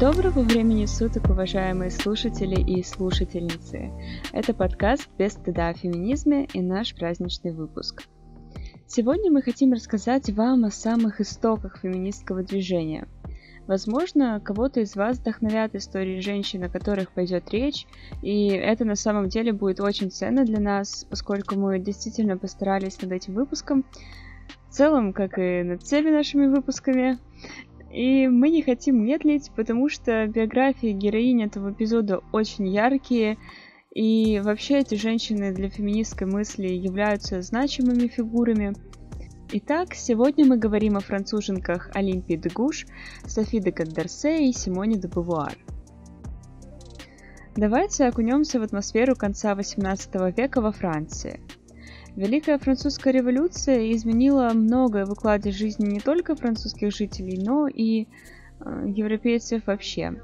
Доброго времени суток, уважаемые слушатели и слушательницы. Это подкаст «Без стыда о феминизме» и наш праздничный выпуск. Сегодня мы хотим рассказать вам о самых истоках феминистского движения. Возможно, кого-то из вас вдохновят истории женщин, о которых пойдет речь, и это на самом деле будет очень ценно для нас, поскольку мы действительно постарались над этим выпуском, в целом, как и над всеми нашими выпусками, и мы не хотим медлить, потому что биографии героинь этого эпизода очень яркие, и вообще эти женщины для феминистской мысли являются значимыми фигурами. Итак, сегодня мы говорим о француженках Олимпии де Гуш, Софи де Кандерсе и Симоне де Бувуар. Давайте окунемся в атмосферу конца XVIII века во Франции – Великая французская революция изменила многое в укладе жизни не только французских жителей, но и э, европейцев вообще.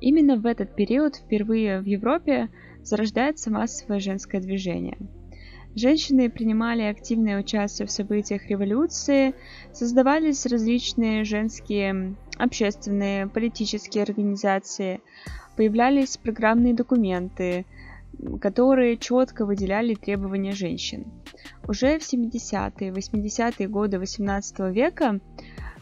Именно в этот период впервые в Европе зарождается массовое женское движение. Женщины принимали активное участие в событиях революции, создавались различные женские общественные, политические организации, появлялись программные документы, которые четко выделяли требования женщин. Уже в 70-е, 80-е годы 18 века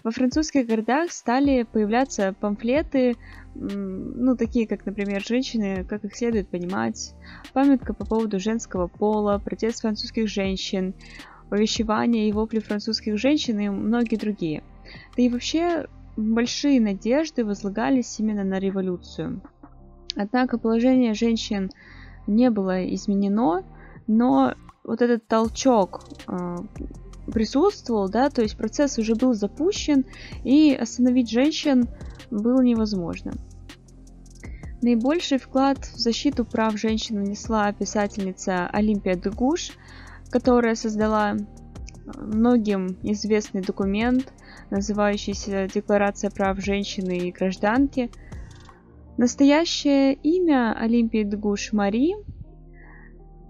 во французских городах стали появляться памфлеты, ну, такие как, например, «Женщины, как их следует понимать», памятка по поводу женского пола, протест французских женщин, увещевание и вопли французских женщин и многие другие. Да и вообще большие надежды возлагались именно на революцию. Однако положение женщин не было изменено, но вот этот толчок э, присутствовал, да, то есть процесс уже был запущен, и остановить женщин было невозможно. Наибольший вклад в защиту прав женщин внесла писательница Олимпия Дегуш, которая создала многим известный документ, называющийся Декларация прав женщины и гражданки – Настоящее имя Олимпии Дгуш Мари.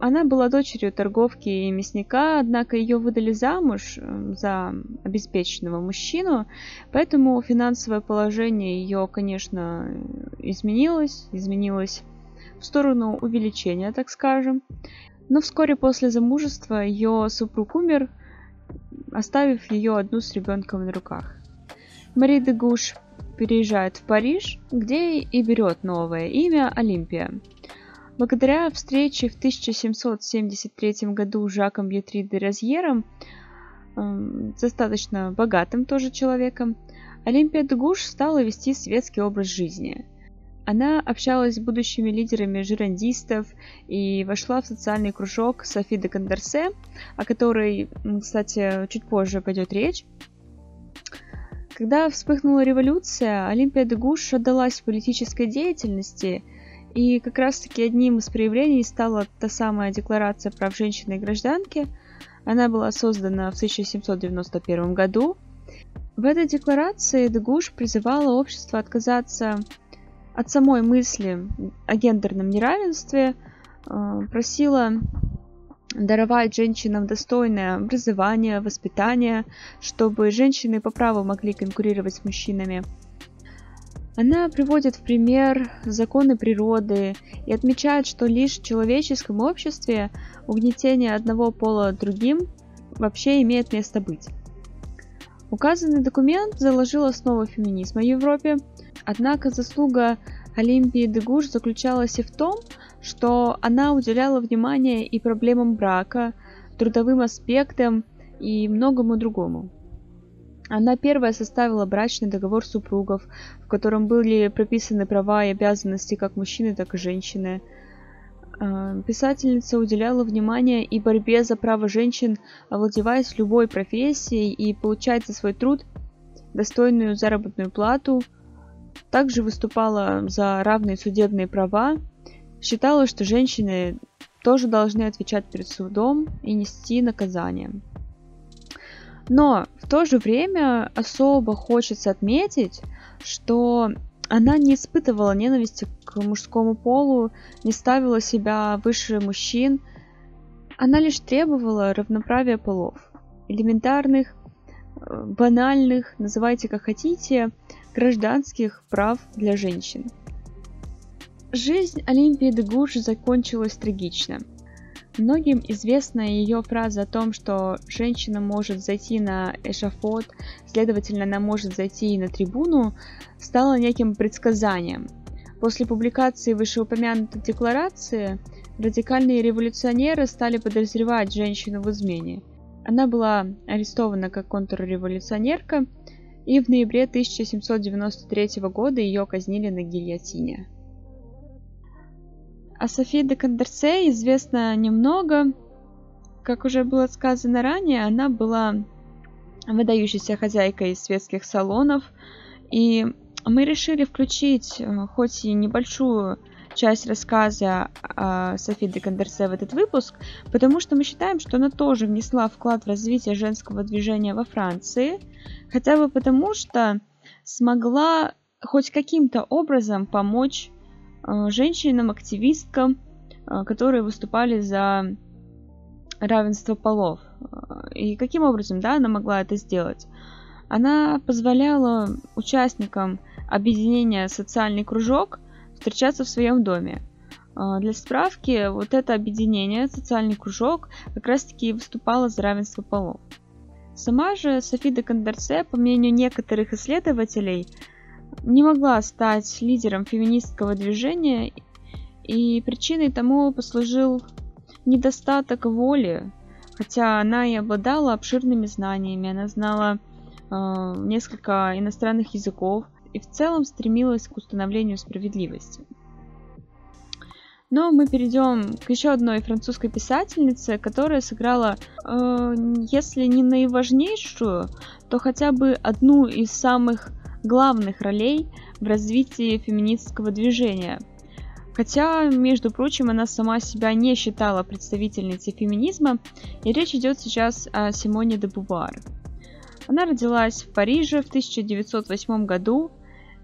Она была дочерью торговки и мясника, однако ее выдали замуж э, за обеспеченного мужчину, поэтому финансовое положение ее, конечно, изменилось, изменилось в сторону увеличения, так скажем. Но вскоре после замужества ее супруг умер, оставив ее одну с ребенком на руках. Мари де Гуш переезжает в Париж, где и берет новое имя Олимпия. Благодаря встрече в 1773 году с Жаком Бьютри де Розьером, эм, достаточно богатым тоже человеком, Олимпия Дугуш стала вести светский образ жизни. Она общалась с будущими лидерами жирандистов и вошла в социальный кружок Софи де Кондорсе, о которой, кстати, чуть позже пойдет речь. Когда вспыхнула революция, Олимпия де Гуш отдалась политической деятельности, и как раз-таки одним из проявлений стала та самая Декларация прав женщины и гражданки. Она была создана в 1791 году. В этой декларации Дегуш призывала общество отказаться от самой мысли о гендерном неравенстве, э, просила даровать женщинам достойное образование, воспитание, чтобы женщины по праву могли конкурировать с мужчинами. Она приводит в пример законы природы и отмечает, что лишь в человеческом обществе угнетение одного пола другим вообще имеет место быть. Указанный документ заложил основу феминизма в Европе, однако заслуга Олимпии Дегуш заключалась и в том, что она уделяла внимание и проблемам брака, трудовым аспектам и многому другому. Она первая составила брачный договор супругов, в котором были прописаны права и обязанности как мужчины, так и женщины. А, писательница уделяла внимание и борьбе за право женщин овладевать любой профессией и получать за свой труд достойную заработную плату. Также выступала за равные судебные права считала, что женщины тоже должны отвечать перед судом и нести наказание. Но в то же время особо хочется отметить, что она не испытывала ненависти к мужскому полу, не ставила себя выше мужчин. Она лишь требовала равноправия полов, элементарных э, банальных, называйте как хотите, гражданских прав для женщин. Жизнь Олимпии де Гуш закончилась трагично. Многим известна ее фраза о том, что женщина может зайти на эшафот, следовательно, она может зайти и на трибуну, стала неким предсказанием. После публикации вышеупомянутой декларации радикальные революционеры стали подозревать женщину в измене. Она была арестована как контрреволюционерка, и в ноябре 1793 года ее казнили на гильотине. О Софии де Кондорсе известно немного. Как уже было сказано ранее, она была выдающейся хозяйкой светских салонов, и мы решили включить э, хоть и небольшую часть рассказа о Софи де Кондорсе в этот выпуск, потому что мы считаем, что она тоже внесла вклад в развитие женского движения во Франции, хотя бы потому, что смогла хоть каким-то образом помочь Э, женщинам-активисткам, э, которые выступали за равенство полов. Э, и каким образом, да, она могла это сделать? Она позволяла участникам объединения «Социальный кружок» встречаться в своем доме. Для справки, вот это объединение, социальный кружок, как раз-таки выступало за равенство полов. Сама же Софи де Кондорсе, по мнению некоторых исследователей, не могла стать лидером феминистского движения, и причиной тому послужил недостаток воли, хотя она и обладала обширными знаниями, она знала э, несколько иностранных языков и в целом стремилась к установлению справедливости. Но мы перейдем к еще одной французской писательнице, которая сыграла, э, если не наиважнейшую, то хотя бы одну из самых главных ролей в развитии феминистского движения. Хотя, между прочим, она сама себя не считала представительницей феминизма, и речь идет сейчас о Симоне де Бувар. Она родилась в Париже в 1908 году,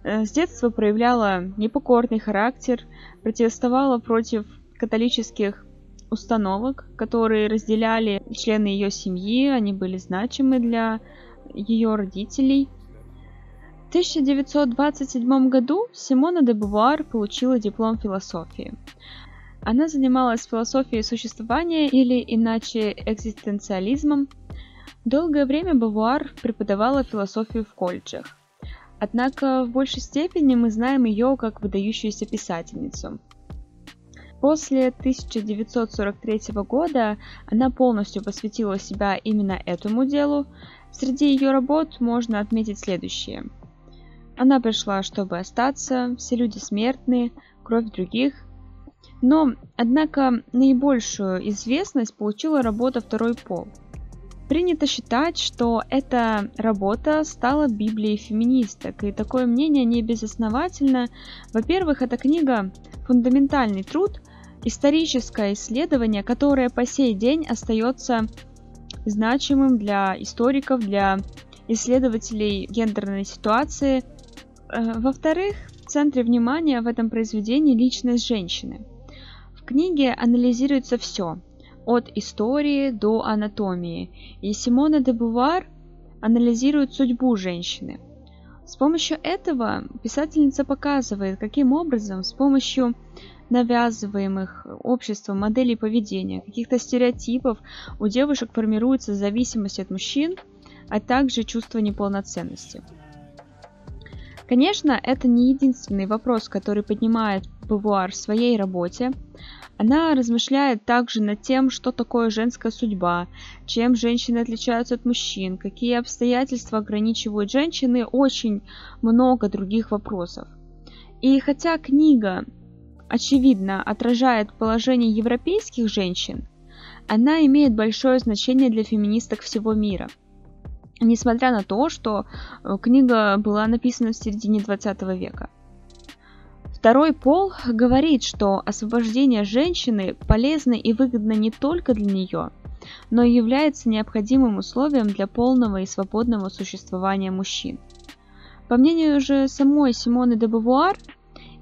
э, с детства проявляла непокорный характер, протестовала против католических установок, которые разделяли члены ее семьи, они были значимы для ее родителей – 1927 году Симона де Бувуар получила диплом философии. Она занималась философией существования или иначе экзистенциализмом. Долгое время Бувуар преподавала философию в колледжах. Однако в большей степени мы знаем ее как выдающуюся писательницу. После 1943 года она полностью посвятила себя именно этому делу. Среди ее работ можно отметить следующее – она пришла, чтобы остаться, все люди смертные, кровь других. Но, однако, наибольшую известность получила работа «Второй пол». Принято считать, что эта работа стала Библией феминисток, и такое мнение не безосновательно. Во-первых, эта книга – фундаментальный труд, историческое исследование, которое по сей день остается значимым для историков, для исследователей гендерной ситуации – во-вторых, в центре внимания в этом произведении личность женщины. В книге анализируется все, от истории до анатомии, и Симона де Бувар анализирует судьбу женщины. С помощью этого писательница показывает, каким образом с помощью навязываемых обществом моделей поведения, каких-то стереотипов у девушек формируется зависимость от мужчин, а также чувство неполноценности. Конечно, это не единственный вопрос, который поднимает Бавуар в своей работе. Она размышляет также над тем, что такое женская судьба, чем женщины отличаются от мужчин, какие обстоятельства ограничивают женщины, очень много других вопросов. И хотя книга, очевидно, отражает положение европейских женщин, она имеет большое значение для феминисток всего мира – несмотря на то, что э, книга была написана в середине 20 века. Второй пол говорит, что освобождение женщины полезно и выгодно не только для нее, но и является необходимым условием для полного и свободного существования мужчин. По мнению же самой Симоны де Бавуар,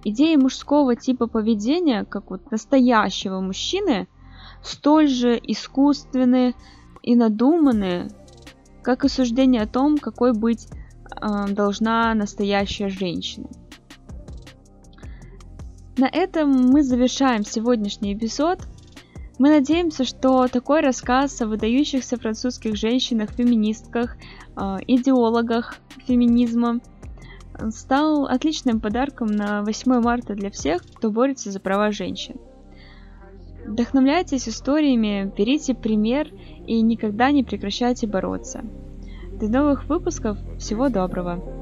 идеи мужского типа поведения, как вот настоящего мужчины, столь же искусственны и надуманы, как и суждение о том, какой быть э, должна настоящая женщина. На этом мы завершаем сегодняшний эпизод. Мы надеемся, что такой рассказ о выдающихся французских женщинах-феминистках, э, идеологах феминизма стал отличным подарком на 8 марта для всех, кто борется за права женщин. Вдохновляйтесь историями, берите пример и никогда не прекращайте бороться. До новых выпусков, всего доброго!